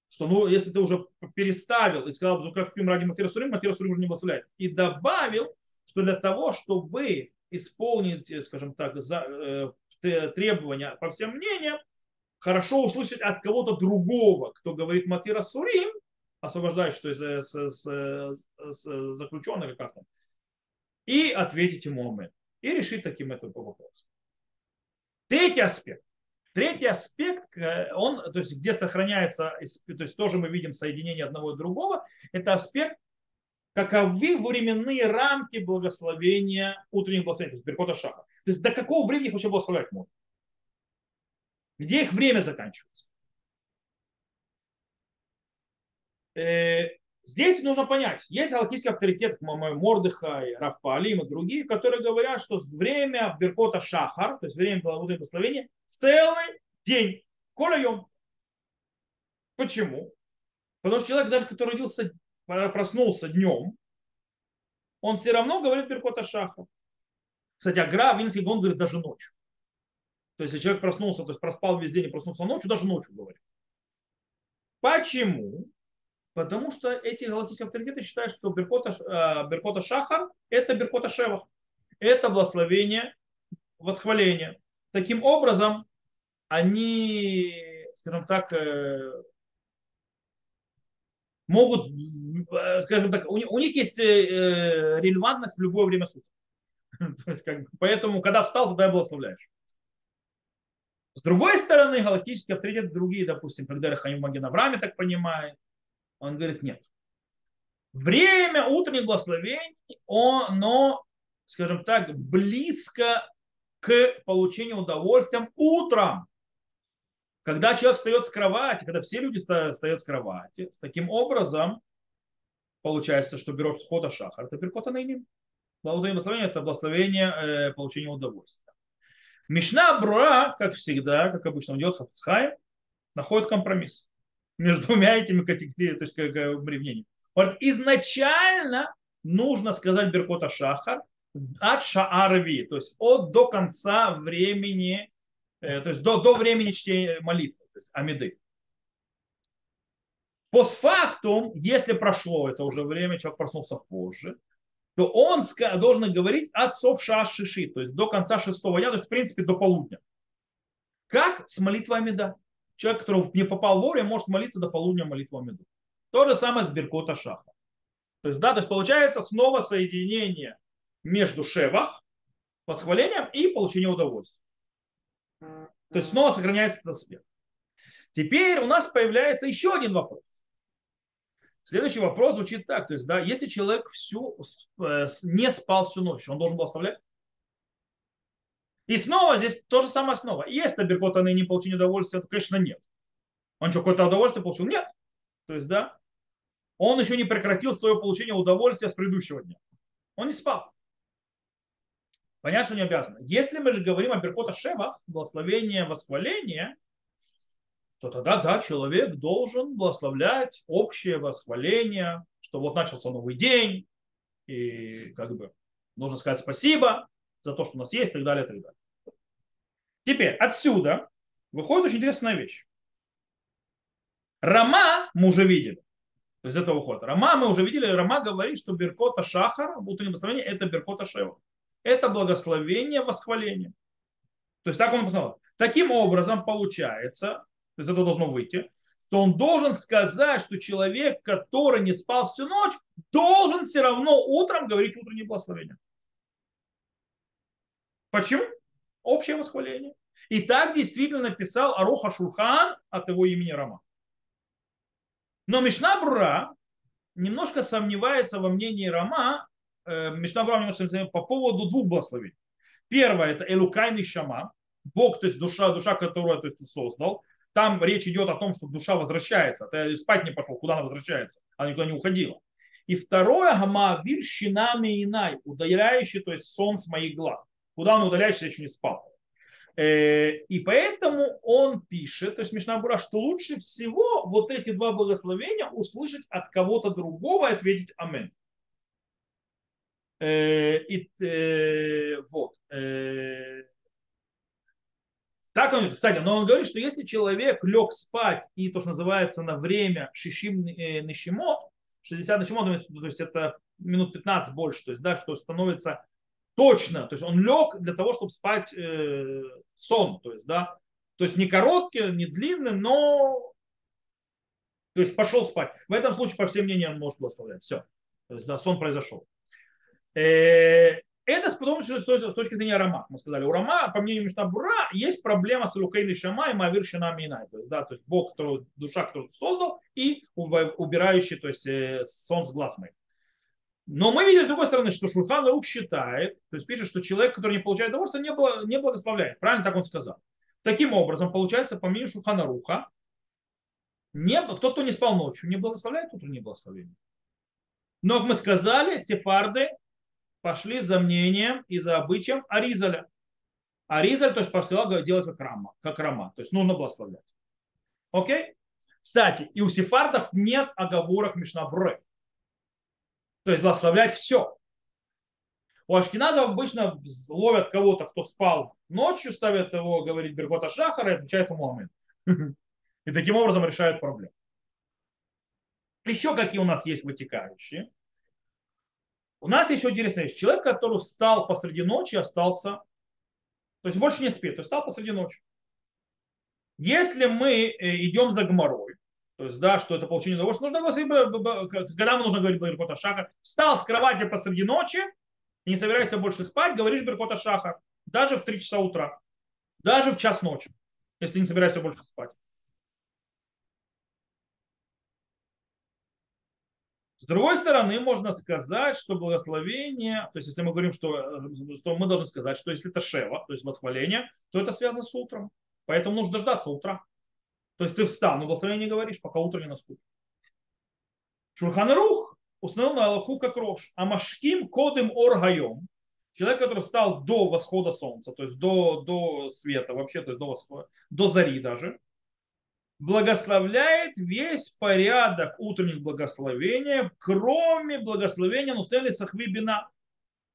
что ну, если ты уже переставил и сказал Бзукавким ради Матира Сурим, Матира Сурим уже не благословляет. И добавил, что для того, чтобы исполнить, скажем так, за, э, требования по всем мнениям, хорошо услышать от кого-то другого, кто говорит Матира Сурим, освобождающий, то есть с, с, с заключенного или как там, и ответить ему Амин. И решить таким это вопрос. Третий аспект. Третий аспект, э, он, то есть где сохраняется, то есть тоже мы видим соединение одного и другого, это аспект, каковы временные рамки благословения утренних благословений, то есть Беркота Шаха. То есть до какого времени их вообще благословлять можно? Где их время заканчивается? Э, здесь нужно понять, есть алхийский авторитет Мордыха, и Рафпаалим и другие, которые говорят, что время Беркота Шахар, то есть время благословения, целый день. Коля Почему? Потому что человек, даже который родился, проснулся днем, он все равно говорит Беркота Шахар. Кстати, Агра, Винский он говорит даже ночью. То есть, если человек проснулся, то есть проспал весь день и проснулся ночью, даже ночью говорит. Почему? Потому что эти галактические авторитеты считают, что Беркота, э, Беркота Шахар – это Беркота Шевах. Это благословение, восхваление. Таким образом, они, скажем так, э, могут, э, скажем так, у них, есть релевантность в любое время суток. То есть, как, поэтому, когда встал, тогда и благословляешь. С другой стороны, галактические авторитеты другие, допустим, когда Рахаим Маген Аврааме так понимает, он говорит, нет. Время утренних благословений, оно, скажем так, близко к получению удовольствия утром. Когда человек встает с кровати, когда все люди встают с кровати, с таким образом получается, что берет входа шахар, это перкота наиним. Благословение – это благословение э, получения удовольствия. Мишна Бруа, как всегда, как обычно он делает, Хафцхай, находит компромисс между двумя этими категориями, то есть как, мнениями. Вот изначально нужно сказать Беркота Шахар от Шаарви, то есть от до конца времени, э, то есть до, до времени чтения молитвы, то есть Амиды. Постфактум, если прошло это уже время, человек проснулся позже, то он должен говорить от совша шиши, то есть до конца шестого дня, то есть в принципе до полудня. Как с молитвой Амида. Человек, который не попал вовремя, может молиться до полудня молитву Амиду. То же самое с Беркота Шаха. То есть, да, то есть получается снова соединение между шевах, восхвалением и получением удовольствия. То есть снова сохраняется этот аспект. Теперь у нас появляется еще один вопрос. Следующий вопрос звучит так. То есть, да, если человек всю, э, не спал всю ночь, он должен был оставлять? И снова здесь то же самое основа. Есть на Беркот не получение удовольствия, то, конечно, нет. Он что, какое-то удовольствие получил? Нет. То есть, да, он еще не прекратил свое получение удовольствия с предыдущего дня. Он не спал. Понятно, что не обязан. Если мы же говорим о Беркота Шевах, благословение, восхваление, то тогда, да, человек должен благословлять общее восхваление, что вот начался новый день, и как бы нужно сказать спасибо за то, что у нас есть, и так далее, и так далее. Теперь отсюда выходит очень интересная вещь. Рама мы уже видели. То есть это выходит. Рама мы уже видели. Рама говорит, что Беркота Шахар, утреннее благословение, это Беркота Шева. Это благословение, восхваление. То есть так он написал. Таким образом получается, то есть это должно выйти, что он должен сказать, что человек, который не спал всю ночь, должен все равно утром говорить утреннее благословение. Почему? Общее восхваление. И так действительно написал Аруха Шурхан от его имени Рама. Но Мишна Брура немножко сомневается во мнении Рама, э, Мишна Брура немножко сомневается по поводу двух благословений. Первое это Элукайный Шама, Бог, то есть душа, душа, которую то есть, ты создал. Там речь идет о том, что душа возвращается. Ты спать не пошел, куда она возвращается? Она никуда не уходила. И второе, гамавир щинами инай, удаляющий, то есть сон с моих глаз. Куда он удаляется, еще не спал. Э, и поэтому он пишет, то есть Мишнабура, что лучше всего вот эти два благословения услышать от кого-то другого и ответить Амен. Э, и, э, вот. Так он, кстати, но он говорит, что если человек лег спать и то, что называется на время шишим нишимот, 60 нишимот, то есть это минут 15 больше, то есть, да, что становится точно, то есть он лег для того, чтобы спать э, сон, то есть, да, то есть не короткий, не длинный, но то есть пошел спать. В этом случае, по всем мнениям, он может благословлять. Все. То есть, да, сон произошел. Э, это с что с точки зрения Рама. Мы сказали, у Рама, по мнению Мишнабура, есть проблема с Лукейной Шама и Мавир Шинами. То есть, да, то есть Бог, который, душа, которую создал, и убирающий, то есть э, сон с глаз моих. Но мы видим с другой стороны, что Шурхан Рух считает, то есть пишет, что человек, который не получает удовольствие, не, было, не благословляет. Правильно так он сказал. Таким образом, получается, по мнению Шурхана Руха, не, кто, кто не спал ночью, не благословляет утреннее благословение. Но, как мы сказали, сефарды пошли за мнением и за обычаем Аризаля. Аризаль, то есть, сказал делать как рама, как рама. То есть, нужно благословлять. Окей? Кстати, и у сефардов нет оговорок Мишнаброй. То есть благословлять все. У ашкеназов обычно ловят кого-то, кто спал ночью, ставят его говорить Беркота Шахара и отвечают ему Амин. И таким образом решают проблему. Еще какие у нас есть вытекающие. У нас еще интересная вещь. Человек, который встал посреди ночи, остался, то есть больше не спит, то есть встал посреди ночи. Если мы э, идем за гморой, то есть, да, что это получение удовольствия. Нужно говорить, когда нужно говорить Беркота Шахар. Встал с кровати посреди ночи не собираешься больше спать, говоришь Беркота Шахар. Даже в 3 часа утра. Даже в час ночи, если не собираешься больше спать. С другой стороны, можно сказать, что благословение, то есть если мы говорим, что, что мы должны сказать, что если это шева, то есть восхваление, то это связано с утром. Поэтому нужно дождаться утра. То есть ты встал, но благословение говоришь, пока утро не наступит. Шурханарух установил на Аллаху как рожь. А машким кодым оргайом. Человек, который встал до восхода солнца, то есть до, до света вообще, то есть до, восхода, до зари даже, благословляет весь порядок утренних благословений, кроме благословения Нутели Сахвибина.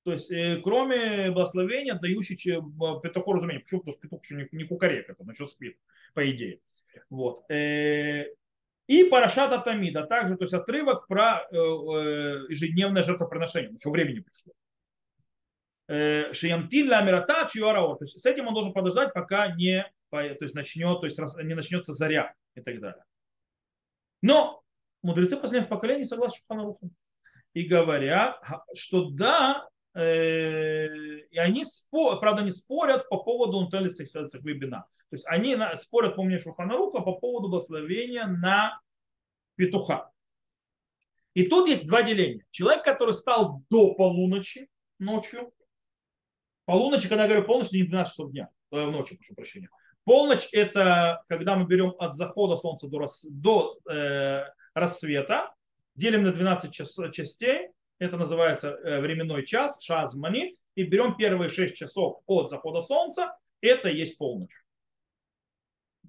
То есть, э, кроме благословения, дающий э, петуху разумение. Почему? Потому что петух еще не, не кукарек, это насчет спит, по идее. Вот. Э, и Парашата Тамида, также, то есть отрывок про э, э, ежедневное жертвоприношение, еще времени пришло. Шиямтин ля амирата чиуараор. То есть с этим он должен подождать, пока не, то есть начнет, то есть не начнется заря и так далее. Но мудрецы последних поколений согласны с Шуханарухом и говорят, что да, и они, спор, правда, не спорят по поводу Унтели Сахвибина. То есть они спорят по мнению Шуханаруха по поводу благословения на петуха. И тут есть два деления. Человек, который стал до полуночи ночью, полуночи, когда я говорю полночь, не 12 часов дня, э, ночи, прошу прощения. Полночь это когда мы берем от захода солнца до, рас, до э, рассвета, делим на 12 час, частей, это называется э, временной час, шазмани, и берем первые 6 часов от захода солнца, это есть полночь.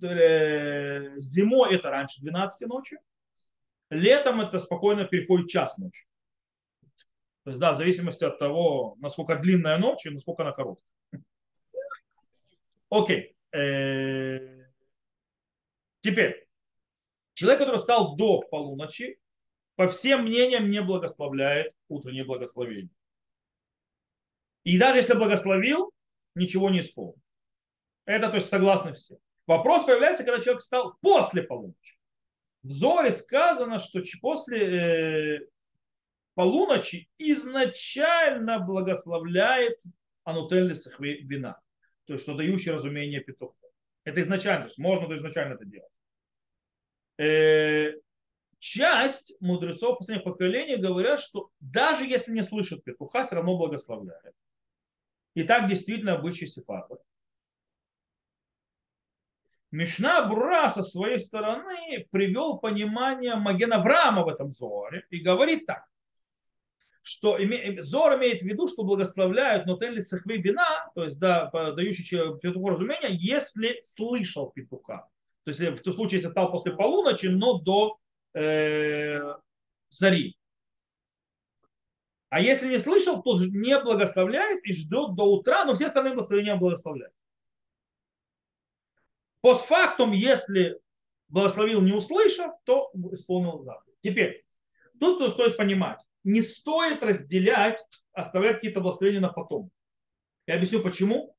Э, зимой это раньше 12 ночи, летом это спокойно переходит час ночи. То есть, да, в зависимости от того, насколько длинная ночь и насколько она короткая. Окей. Э, теперь, человек, который стал до полуночи, по всем мнениям не благословляет утреннее благословение. И даже если благословил, ничего не исполнил. Это то есть согласны все. Вопрос появляется, когда человек стал после полуночи. В Зоре сказано, что после э, полуночи изначально благословляет анутель вина, то есть что дающий разумение петуха. Это изначально, то есть можно то изначально это делать. Э, часть мудрецов последних поколений говорят, что даже если не слышат петуха, все равно благословляет. И так действительно обычай сефардов. Мишна Бура со своей стороны привел понимание Магена Врама в этом Зоре и говорит так, что Зор имеет в виду, что благословляют нотели сахвы бина, то есть да, дающий петуху разумения, если слышал петуха. То есть в том случае, если стал после полуночи, но до э, зари. А если не слышал, то не благословляет и ждет до утра, но все остальные благословения благословляют. Постфактум, если благословил не услышав, то исполнил заповедь. Теперь, тут что стоит понимать. Не стоит разделять, оставлять какие-то благословения на потом. Я объясню почему.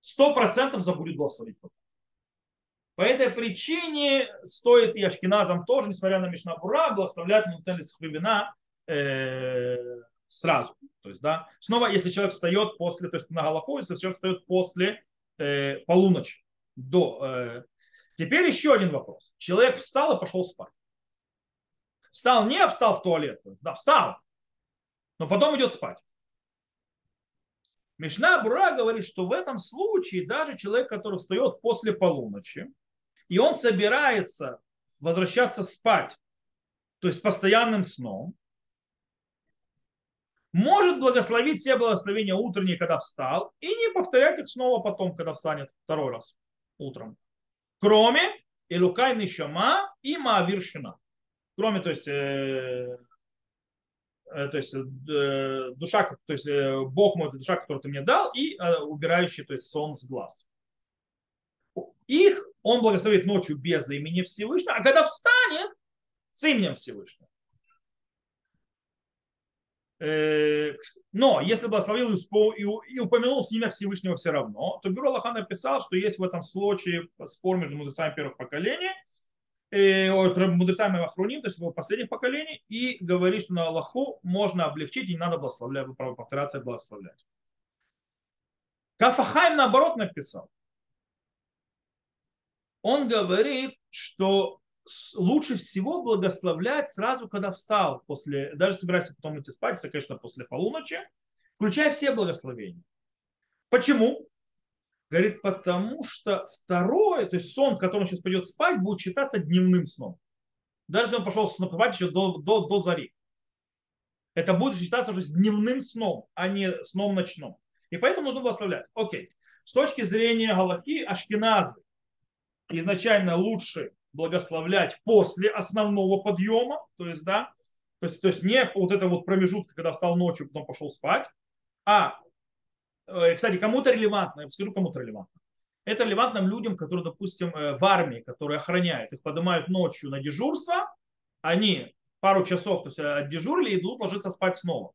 Сто процентов забудет благословить потом. По этой причине стоит и ашкеназам тоже, несмотря на Мишнабура, благословлять Мутелис Хвибина э, сразу. То есть, да, снова, если человек встает после, то есть на Галаху, если человек встает после э, полуночи, до... Э... Теперь еще один вопрос. Человек встал и пошел спать. Встал не встал в туалет, да, встал, но потом идет спать. Мишна Бура говорит, что в этом случае даже человек, который встает после полуночи, и он собирается возвращаться спать, то есть постоянным сном, может благословить все благословения утренние, когда встал, и не повторять их снова потом, когда встанет второй раз утром. Кроме Илукай Нишама и Маавиршина. Кроме, то есть, э, э, то есть э, душа, то есть э, Бог мой, душа, которую ты мне дал, и э, убирающий, то есть сон с глаз. Их он благословит ночью без имени Всевышнего, а когда встанет, с именем Всевышнего. Э, но если благословил и упомянул имя Всевышнего все равно, то Бюро Аллаха написал, что есть в этом случае спор между мудрецами первых поколений, э, мудрецами Ахруним, то есть последних поколений, и говорит, что на Аллаху можно облегчить и не надо благословлять, повторяться и благословлять. Кафахайм наоборот написал. Он говорит, что лучше всего благословлять сразу, когда встал, после, даже собирайся потом идти спать, это, конечно, после полуночи, включая все благословения. Почему? Говорит, потому что второе, то есть сон, который сейчас пойдет спать, будет считаться дневным сном. Даже если он пошел спать еще до, до, до зари. Это будет считаться уже дневным сном, а не сном ночным. И поэтому нужно благословлять. Окей. С точки зрения Галахи, ашкеназы изначально лучше благословлять после основного подъема, то есть, да, то есть, то есть не вот это вот промежутка, когда встал ночью, потом пошел спать, а, э, кстати, кому-то релевантно, я скажу, кому-то релевантно. Это релевантно людям, которые, допустим, э, в армии, которые охраняют, их поднимают ночью на дежурство, они пару часов то есть, отдежурили и идут ложиться спать снова.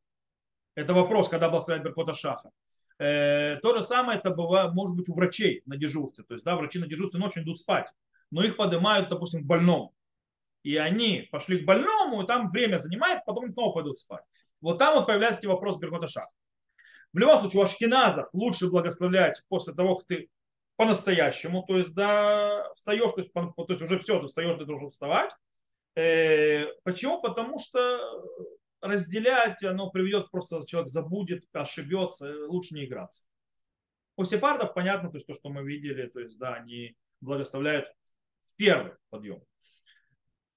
Это вопрос, когда благословляет Беркота Шаха. Э, то же самое это бывает, может быть у врачей на дежурстве. То есть, да, врачи на дежурстве ночью идут спать но их поднимают, допустим, к больному. И они пошли к больному, и там время занимает, потом снова пойдут спать. Вот там вот появляется вопрос Беркота Шах. В любом случае, у Ашкиназа лучше благословлять после того, как ты по-настоящему, то есть да, встаешь, то есть, то есть уже все, ты встаешь, ты должен вставать. Э, почему? Потому что разделять, оно приведет, просто человек забудет, ошибется, лучше не играться. У сефардов понятно, то есть то, что мы видели, то есть да, они благословляют первый подъем.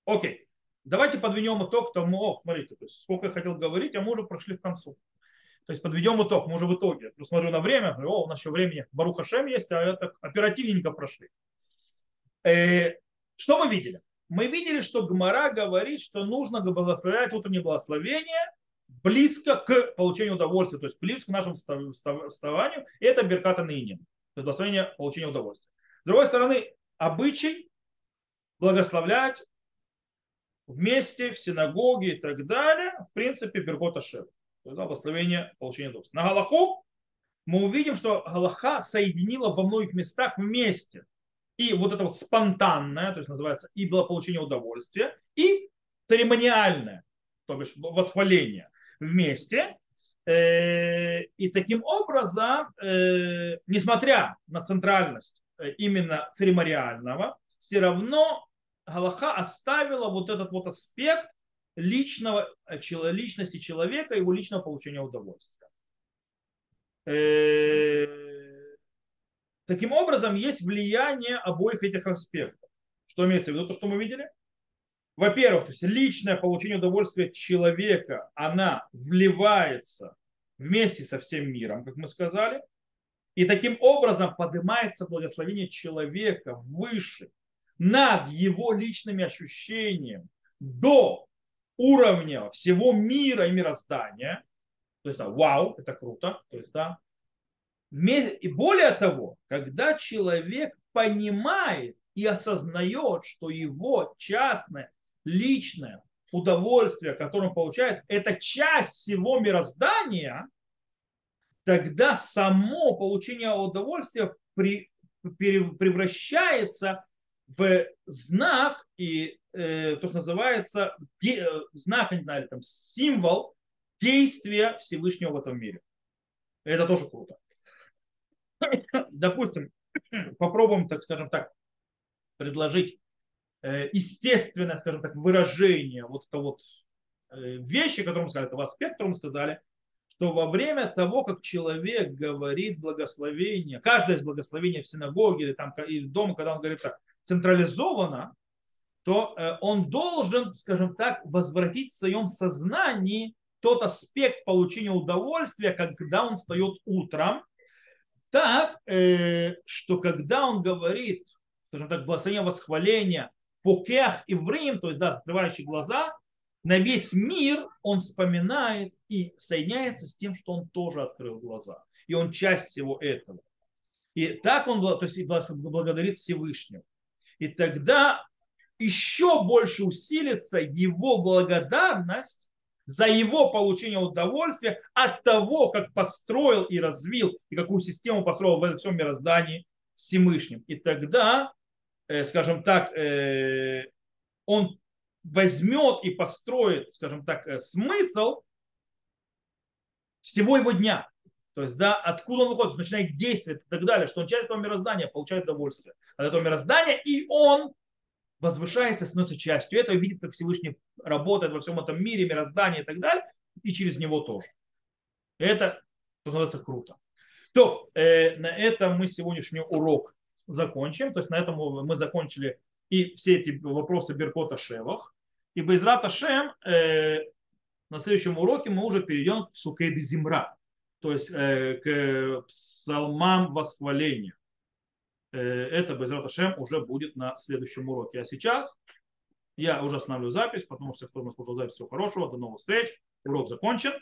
Окей. Давайте подведем итог тому, о, смотрите, то есть сколько я хотел говорить, а мы уже прошли к концу. То есть подведем итог, мы уже в итоге. Я смотрю на время, говорю, о, у нас еще времени, Баруха Шем есть, а это оперативненько прошли. Э, что мы видели? Мы видели, что Гмара говорит, что нужно благословлять утреннее благословение близко к получению удовольствия, то есть близко к нашему вставанию. И это Берката Наинин. То есть благословение получения удовольствия. С другой стороны, обычай благословлять вместе в синагоге и так далее, в принципе, Беркота Шев. То есть благословение получения удовольствия. На Галаху мы увидим, что Галаха соединила во многих местах вместе. И вот это вот спонтанное, то есть называется и было получение удовольствия, и церемониальное, то бишь восхваление вместе. Э, и таким образом, э, несмотря на центральность э, именно церемониального, все равно Галаха оставила вот этот вот аспект личного, личности человека, его личного получения удовольствия. Таким образом, есть влияние обоих этих аспектов. Что имеется в виду, то, что мы видели? во-первых, то есть личное получение удовольствия человека, она вливается вместе со всем миром, как мы сказали, и таким образом поднимается благословение человека выше, над его личными ощущениями, до уровня всего мира и мироздания. То есть, да, вау, это круто. То есть, да. И более того, когда человек понимает и осознает, что его частное личное удовольствие, которое он получает, это часть всего мироздания, тогда само получение удовольствия при, превращается в знак и э, то, что называется де, знак, не знаю, там символ действия Всевышнего в этом мире. Это тоже круто. Допустим, попробуем, так скажем так, предложить Э, естественное, скажем так, выражение вот это вот э, вещи, которые мы сказали, это аспект, который мы сказали, что во время того, как человек говорит благословение, каждое из благословений в синагоге или там или дома, когда он говорит так, централизованно, то э, он должен, скажем так, возвратить в своем сознании тот аспект получения удовольствия, когда он встает утром, так, что когда он говорит, скажем так, благословение восхваления покех иврим, то есть, да, закрывающий глаза, на весь мир он вспоминает и соединяется с тем, что он тоже открыл глаза. И он часть всего этого. И так он то есть, благодарит Всевышнего. И тогда еще больше усилится его благодарность за его получение удовольствия от того, как построил и развил, и какую систему построил в этом всем мироздании Всевышним. И тогда Э, скажем так, э, он возьмет и построит, скажем так, э, смысл всего его дня. То есть, да, откуда он выходит, начинает действовать и так далее, что он часть этого мироздания получает удовольствие от этого мироздания, и он возвышается, становится частью этого, видит, как Всевышний работает во всем этом мире, мироздании и так далее, и через него тоже. Это, что называется, круто. То, э, на этом мы сегодняшний урок закончим. То есть на этом мы закончили и все эти вопросы Беркота Шевах. И без Шем э, на следующем уроке мы уже перейдем к Сукейды Зимра, то есть э, к псалмам восхваления. Э, это без Шем уже будет на следующем уроке. А сейчас я уже останавливаю запись, потому что кто нас слушал запись, всего хорошего, до новых встреч, урок закончен.